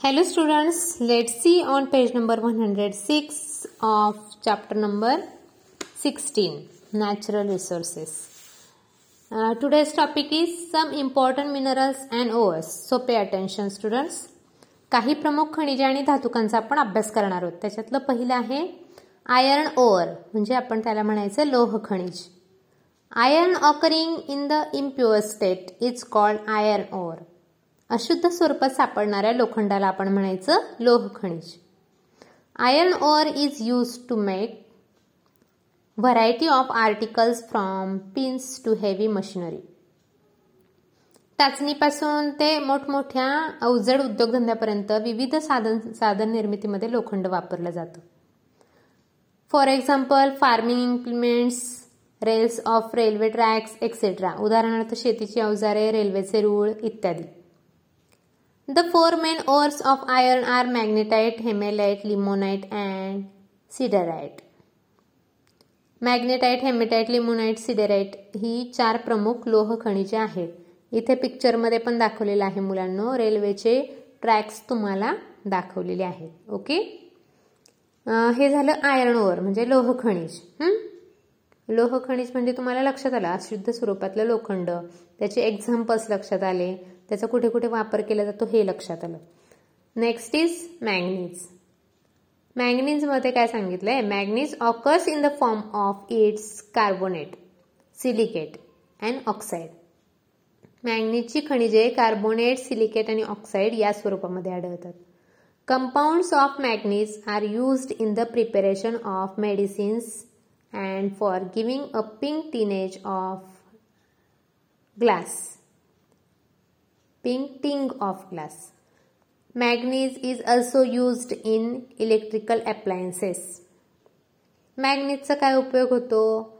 Hello students let see on page number one hundred six of chapter number sixteen natural resources today's topic is some important minerals and ores so pay attention students काही प्रमुख खनिजे आणि धातुकांचा आपण अभ्यास करणार आहोत. त्याच्यातलं पहिलं आहे आयर्न ओअर म्हणजे आपण त्याला म्हणायचं लोह खनिज. Iron occurring in the impure state is called iron ore अशुद्ध स्वरूपात सापडणाऱ्या लोखंडाला आपण म्हणायचं लोह खनिज. Iron ore is use to make variety of articles from pins to heavy machinery टाचणीपासून ते मोठमोठ्या अवजड उद्योगधंद्यापर्यंत विविध साधन साधन निर्मितीमध्ये लोखंड वापरलं जातं. For example farming implements rails of railway tracks etcetera उदाहरणार्थ शेतीची अवजारे रेल्वेचे रूळ इत्यादी. The four main ores of iron are magnetite, hematite limonite and siderite. Magnetite hematite limonite siderite ही चार प्रमुख लोह खनिजे आहेत. इथे पिक्चरमध्ये पण दाखवलेलं आहे मुलांनो. रेल्वेचे ट्रॅक्स तुम्हाला दाखवलेले आहेत. ओके हे झालं आयर्न ओअर म्हणजे लोह खनिज. लोह खनिज म्हणजे तुम्हाला लक्षात आलं अशुद्ध स्वरूपातलं लोखंड. त्याचे एक्झाम्पल्स लक्षात आले. त्याचा कुठे कुठे वापर केला जातो हे लक्षात आलं. नेक्स्ट इज मॅग्नीज मॅग्नीजमध्ये काय सांगितलंय? Manganese occurs in the form of its carbonate silicate and oxide मॅग्नीजची खनिजे कार्बोनेट सिलिकेट आणि ऑक्साईड या स्वरूपामध्ये आढळतात. Compounds of manganese are used in the preparation of medicines and for giving a pink tinge of glass painting of glass. Manganese is also used in electrical appliances. मॅग्नीजचा काय उपयोग होतो?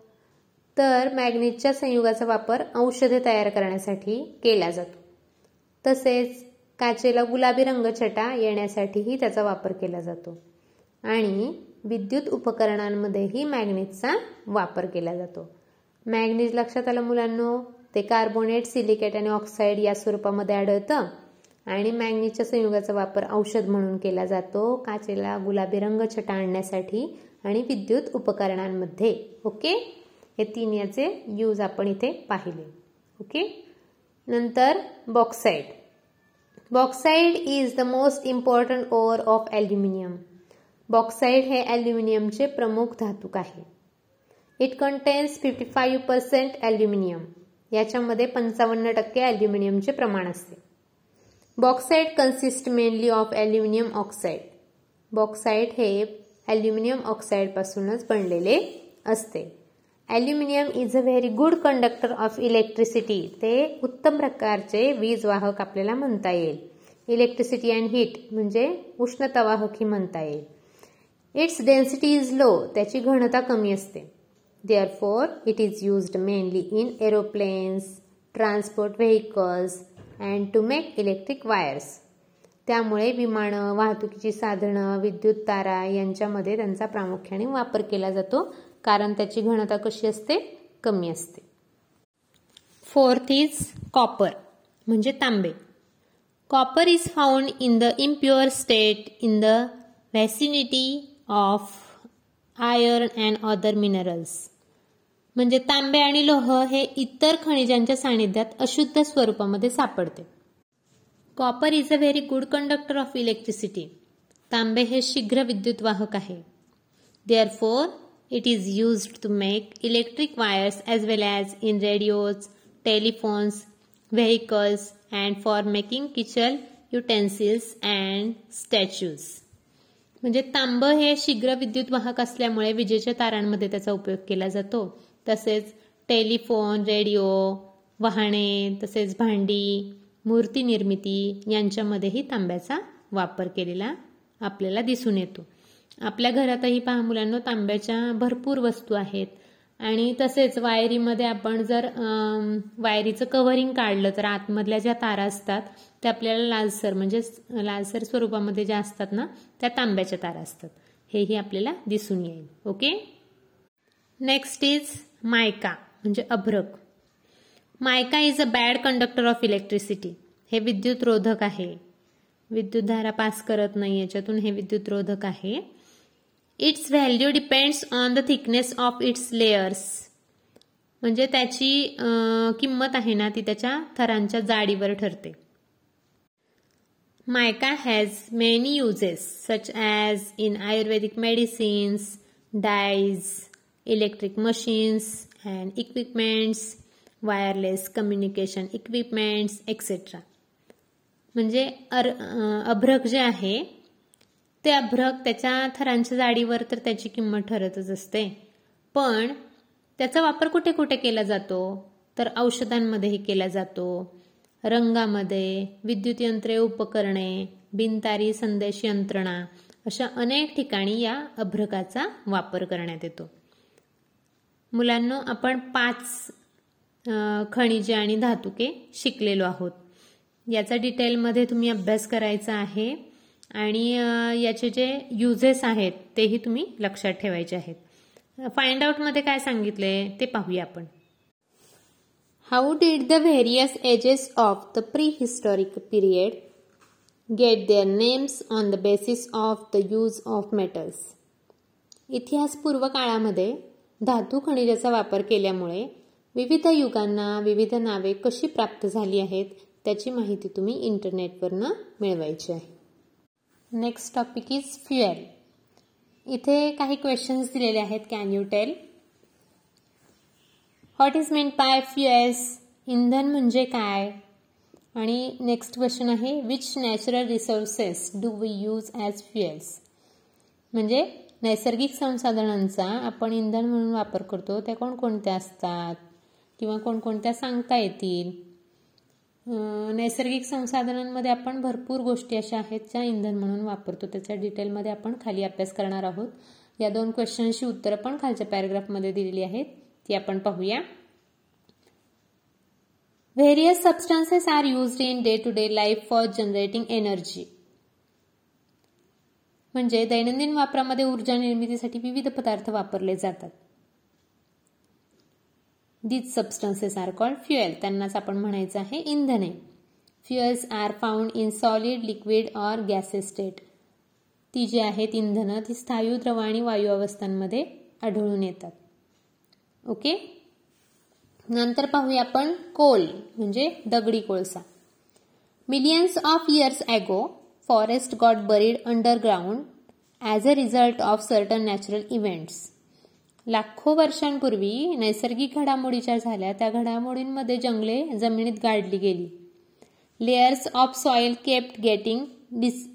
तर मॅग्नेटच्या संयुगाचा वापर औषधे तयार करण्यासाठी केला जातो. तसेच काचेला गुलाबी रंगछटा येण्यासाठीही त्याचा वापर केला जातो. आणि विद्युत उपकरणांमध्येही मॅग्नेटचा वापर केला जातो. मॅग्नीज लक्षात आलं मुलांनो? ते कार्बोनेट सिलिकेट आणि ऑक्साईड या स्वरूपामध्ये आढळतं. आणि मॅग्नीच्या संयुगाचा वापर औषध म्हणून केला जातो. काचेला गुलाबी रंग छटा आणण्यासाठी आणि विद्युत उपकरणांमध्ये. ओके? हे तीन याचे यूज आपण इथे पाहिले. ओके? नंतर bauxite. Bauxite is the most important ore of aluminium bauxite हे ॲल्युमिनियमचे प्रमुख धातूक आहे. It contains fifty five percent aluminium याच्यामध्ये पंचावन्न टक्के ॲल्युमिनियमचे प्रमाण असते. Bauxite consist mainly of aluminium oxide bauxite हे ॲल्युमिनियम ऑक्साईडपासूनच बनलेले असते. Aluminium is a very good conductor of electricity ते उत्तम प्रकारचे वीज वाहक आपल्याला म्हणता येईल. इलेक्ट्रिसिटी अँड हीट म्हणजे उष्णतावाहक ही म्हणता येईल. इट्स डेन्सिटी इज लो त्याची घनता कमी असते. Therefore, it is used mainly in aeroplanes, transport vehicles and to make electric wires. त्यामुळे विमानं वाहतुकीची साधनं विद्युत तारा यांच्यामध्ये त्यांचा प्रामुख्याने वापर केला जातो कारण त्याची घनता कशी असते? कमी असते. फोर्थ इज कॉपर म्हणजे तांबे. Copper is found in the impure state in the vicinity of iron and other minerals म्हणजे तांबे आणि लोह हे इतर खनिजांच्या सानिध्यात अशुद्ध स्वरूपामध्ये सापडते. Copper is a very good conductor of electricity तांबे हे शीघ्र विद्युत वाहक आहे. Therefore it is use to make electric wires as well as in radios telephones vehicles and for making kitchen utensils and statues म्हणजे तांब हे शीघ्र विद्युत वाहक असल्यामुळे विजेच्या तारांमध्ये त्याचा उपयोग केला जातो. तसेच टेलिफोन रेडिओ वाहने तसेच भांडी मूर्ती निर्मिती यांच्यामध्येही तांब्याचा वापर केलेला आपल्याला दिसून येतो. आपल्या घरातही पहा मुलांना तांब्याच्या भरपूर वस्तू आहेत. आणि तसेच वायरीमध्ये आपण जर वायरीचं कव्हरिंग काढलं तर आतमधल्या ज्या तारा असतात त्या आपल्याला लालसर म्हणजे लालसर स्वरूपामध्ये ज्या असतात ना त्या तांब्याच्या तारा असतात. हेही आपल्याला दिसून येईल. ओके? नेक्स्ट इज मायका म्हणजे अभ्रक. Mica is a bad conductor of electricity हे विद्युत रोधक आहे. विद्युतधारा पास करत नाही याच्यातून हे विद्युत रोधक आहे. Its value depends on the thickness of its layers म्हणजे त्याची किंमत आहे ना ती त्याच्या थरांच्या जाडीवर ठरते. Mica has many uses such as in ayurvedic medicines dyes electric machines and equipments wireless communication equipments etcetera म्हणजे अर अभ्रक जे आहे ते अभ्रक त्याच्या थरांच्या जाडीवर तर त्याची किंमत ठरतच असते. पण त्याचा वापर कुठे कुठे केला जातो? तर औषधांमध्येही केला जातो. रंगामध्ये विद्युत यंत्रे उपकरणे बिनतारी संदेश यंत्रणा अशा अनेक ठिकाणी या अभ्रकाचा वापर करण्यात येतो. मुलांना आपण पाच खनिजे आणि धातुके शिकलेलो आहोत. याचा डिटेलमध्ये तुम्ही अभ्यास करायचा आहे आणि याचे जे युजेस आहेत तेही तुम्ही लक्षात ठेवायचे आहेत. फाइंड आउटमध्ये काय सांगितले ते पाहूया आपण. How did the various ages of the pre historic period get their names on the basis of the use of metals इतिहासपूर्व काळामध्ये धातू खनिजाचा वापर केल्यामुळे विविध युगांना विविध नावे कशी प्राप्त झाली आहेत त्याची माहिती तुम्ही इंटरनेटवरनं मिळवायची आहे. नेक्स्ट टॉपिक इज फ्युएल इथे काही क्वेश्चन्स दिलेले आहेत. Can you tell what is meant by fuels इंधन म्हणजे काय? आणि नेक्स्ट क्वेश्चन आहे which natural resources do we use as fuels म्हणजे नैसर्गिक संसाधनांचा आपण इंधन म्हणून वापर करतो त्या कोणकोणत्या असतात? किंवा कोणकोणत्या सांगता येतील? नैसर्गिक संसाधनांमध्ये आपण भरपूर गोष्टी अशा आहेत ज्या इंधन म्हणून वापरतो. त्याच्या डिटेलमध्ये आपण खाली अभ्यास करणार आहोत. या दोन क्वेश्चनची उत्तरं पण खालच्या पॅरेग्राफमध्ये दिलेली आहेत. ती आपण पाहूया. Various substances are used in day to day life for generating energy म्हणजे दैनंदिन वापरामध्ये ऊर्जा निर्मितीसाठी विविध पदार्थ वापरले जातात. These substances are called fuel त्यांनाच आपण म्हणायचं आहे इंधने. Fuels are found in solid liquid or gases state ती जी आहेत इंधनं ती स्थायू द्रव आणि वायू अवस्थांमध्ये आढळून येतात. ओके नंतर पाहूया आपण कोल म्हणजे दगडी कोळसा. Millions of years ago forest got buried underground as a result of certain natural events लाखो वर्षांपूर्वी नैसर्गिक घडामोडीच्या झाल्या त्या घडामोडींमध्ये जंगले जमिनीत गाडली गेली. Layers of soil kept getting dis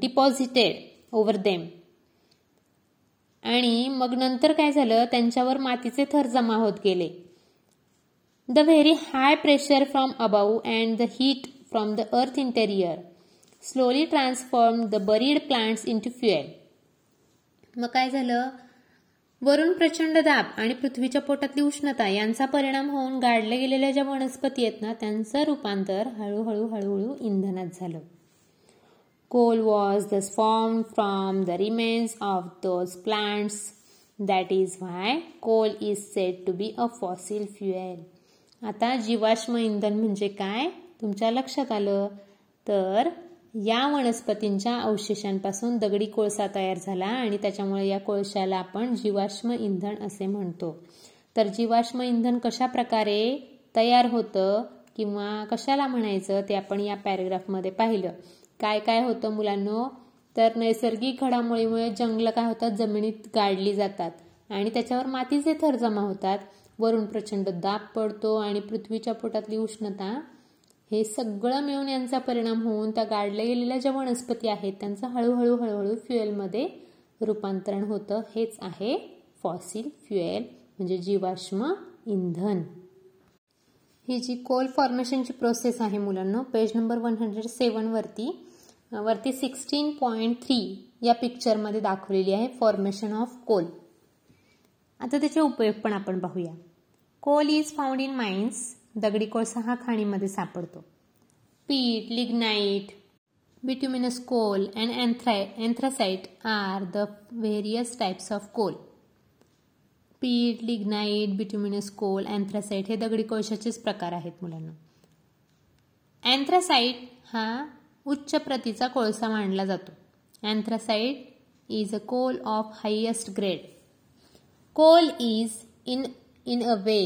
deposited over them आणि मग नंतर काय झालं? त्यांच्यावर मातीचे थर जमा होत गेले. The very high pressure from above and the heat from the earth interior slowly transform the buried plants to fuel मग काय झालं? वरून प्रचंड दाब आणि पृथ्वीच्या पोटातली उष्णता यांचा परिणाम होऊन गाडल्या गेलेल्या ज्या वनस्पती आहेत ना त्यांचं रूपांतर हळूहळू हळूहळू इंधनात झालं. Coal was the form from the remains of those plants that is why coal is set to be a fossil fuel आता जीवाश्म इंधन म्हणजे काय? तुमच्या लक्षात आलं? तर या वनस्पतींच्या अवशेषांपासून दगडी कोळसा तयार झाला आणि त्याच्यामुळे या कोळशाला आपण जीवाश्म इंधन असे म्हणतो. तर जीवाश्म इंधन कशा प्रकारे तयार होतं किंवा कशाला म्हणायचं ते आपण या पॅरेग्राफमध्ये पाहिलं. काय काय होतं मुलांनो? तर नैसर्गिक घडामोडीमुळे जंगलं काय होतात? जमिनीत गाडली जातात आणि त्याच्यावर मातीचे थर जमा होतात. वरून प्रचंड दाब पडतो आणि पृथ्वीच्या पोटातली उष्णता हे सगळं मिळून यांचा परिणाम होऊन त्या गाडल्या गेलेल्या ज्या वनस्पती आहेत त्यांचं हळूहळू हळूहळू फ्युएलमध्ये रूपांतरण होतं. हेच आहे फॉसिल फ्युएल म्हणजे जीवाश्म इंधन. ही जी कोल फॉर्मेशनची प्रोसेस आहे मुलांना पेज नंबर वन हंड्रेड सेवनवरती वरती सिक्स्टीन पॉईंट थ्री या पिक्चरमध्ये दाखवलेली आहे फॉर्मेशन ऑफ कोल आता त्याचे उपयोग पण आपण पाहूया. Coal is found in mines दगडी कोळसा हा खाणीमध्ये सापडतो. Peat lignite bituminous coal and अँथ्राय anthracite are the various types of coal. Peat lignite bituminous coal anthracite हे दगडी कोळशाचेच प्रकार आहेत मुलांना. अँथ्रासाइट हा उच्च प्रतीचा कोळसा मानला जातो. Anthracite is a coal of highest grade coal is in in a way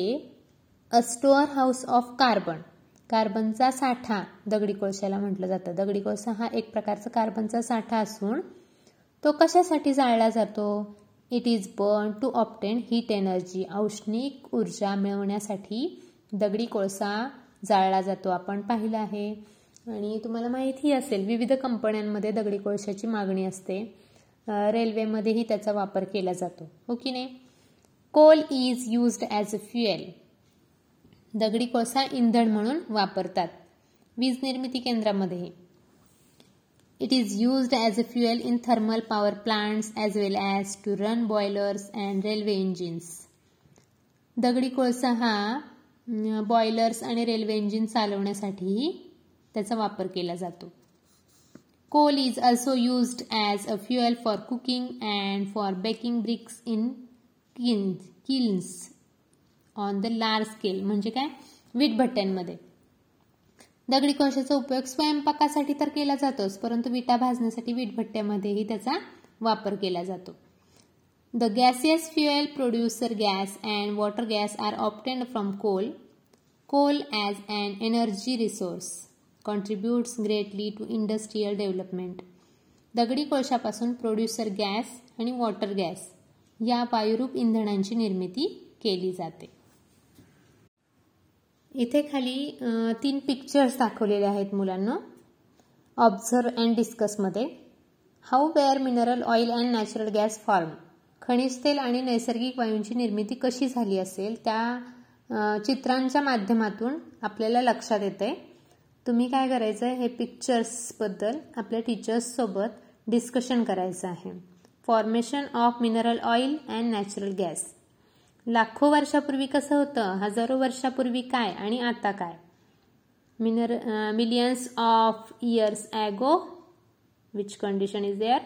a store house of carbon. कार्बनचा साठा दगडी कोळशाला म्हटलं जातं. दगडी कोळसा हा एक प्रकारचा कार्बनचा साठा असून तो कशासाठी जाळला जातो? It is burn to obtain heat energy औष्णिक ऊर्जा मिळवण्यासाठी दगडी कोळसा जाळला जातो. आपण पाहिलं आहे. आणि तुम्हाला माहिती असेल विविध कंपन्यांमध्ये दगडी कोळशाची मागणी असते. रेल्वेमध्येही त्याचा वापर केला जातो. हो की नाही? Coal is used as a fuel. दगडी कोळसा इंधन म्हणून वापरतात. वीज निर्मिती केंद्रामध्ये. It is used as a fuel in thermal power plants as well as to run boilers and railway engines दगडी कोळसा हा बॉयलर्स आणि रेल्वे इंजिन चालवण्यासाठीही त्याचा वापर केला जातो. Coal is also used as a fuel for cooking and for baking bricks in kins kilns on the large scale म्हणजे काय? वीटभट्ट्यांमध्ये दगडी कोळशाचा उपयोग स्वयंपाकासाठी तर केला जातोच परंतु विटा भाजण्यासाठी वीटभट्ट्यामध्येही त्याचा वापर केला जातो. The gaseous fuel producer gas and water gas are obtained from coal coal as and energy resource contributes greatly to industrial development दगडी कोळशापासून प्रोड्युसर गॅस आणि वॉटर गॅस या वायुरूप इंधनांची निर्मिती केली जाते. इथे खाली तीन पिक्चर्स दाखवलेले आहेत मुलांना. Observe and डिस्कसमध्ये how were mineral oil and natural gas form खनिज तेल आणि नैसर्गिक वायूंची निर्मिती कशी झाली असेल त्या चित्रांच्या माध्यमातून आपल्याला लक्षात येते. तुम्ही काय करायचं आहे हे पिक्चर्सबद्दल आपल्या टीचर्ससोबत डिस्कशन करायचं आहे. Formation of mineral oil and natural gas लाखो वर्षापूर्वी कसं होतं? हजारो वर्षापूर्वी काय आणि आता काय? मिनर millions of years ago which condition is there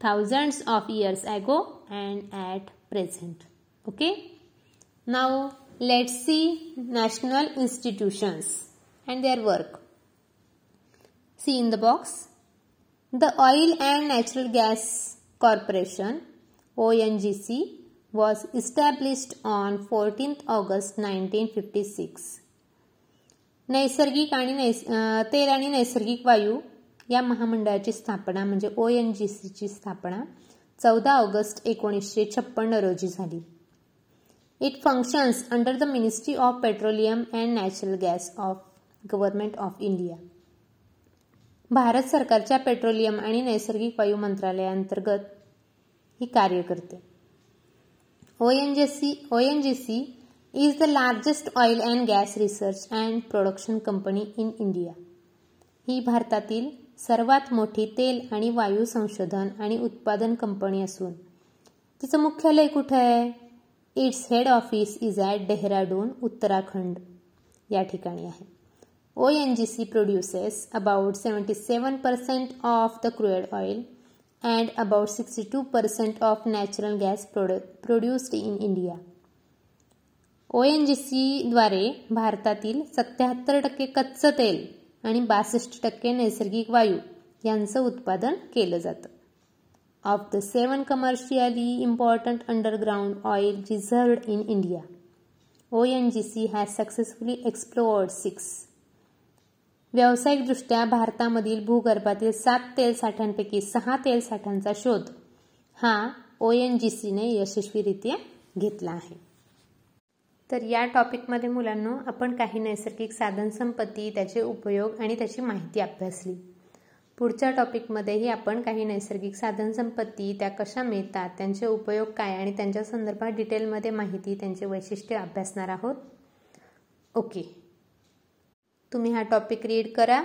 thousands of years ago and at present okay now let see national institutions and their work see in the box the oil and natural gas corporation O N G C was established on 14th August 1956. नैसर्गिक आणि नैस तेल आणि नैसर्गिक वायू या महामंडळाची स्थापना म्हणजे ओ एन जी सीची स्थापना चौदा ऑगस्ट एकोणीसशे छप्पन्न रोजी झाली. It functions under the ministry of petroleum and natural gas of government of India Bharat सरकारच्या पेट्रोलियम आणि नैसर्गिक वायू मंत्रालयाअंतर्गत ही कार्य करते. O N G C O N G C is the largest oil and gas research and production company in India ही भारतातील सर्वात मोठी तेल आणि वायू संशोधन आणि उत्पादन कंपनी असून तिचं मुख्यालय कुठं आहे? Its head office is at Dehradun Uttarakhand या ठिकाणी आहे. O N G C produces about seventy seven percent of the crude oil and about sixty two percent of natural gas prod in in India O N G सीद्वारे भारतातील सत्याहत्तर टक्के कच्चं तेल आणि बासष्ट टक्के नैसर्गिक वायू यांचं उत्पादन केलं जातं. Of the seven commercially important underground oil reserved in India O N G C has successfully explored six व्यावसायिकदृष्ट्या भारतामधील भूगर्भातील सात तेल साठ्यांपैकी सहा तेल साठ्यांचा शोध हा ओ एन जी सीने यशस्वीरित्या घेतला आहे. तर या टॉपिकमध्ये मुलांना आपण काही नैसर्गिक साधन संपत्ती त्याचे उपयोग आणि त्याची माहिती अभ्यासली. पुढच्या टॉपिकमध्येही आपण काही नैसर्गिक साधन संपत्ती त्या कशा मिळतात त्यांचे उपयोग काय आणि त्यांच्या संदर्भात डिटेलमध्ये माहिती त्यांचे वैशिष्ट्य अभ्यासणार आहोत. ओके. तुम्ही हा टॉपिक रीड करा.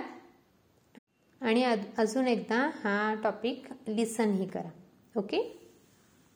आणि अजून एकदा हा टॉपिक लिसनही करा. ओके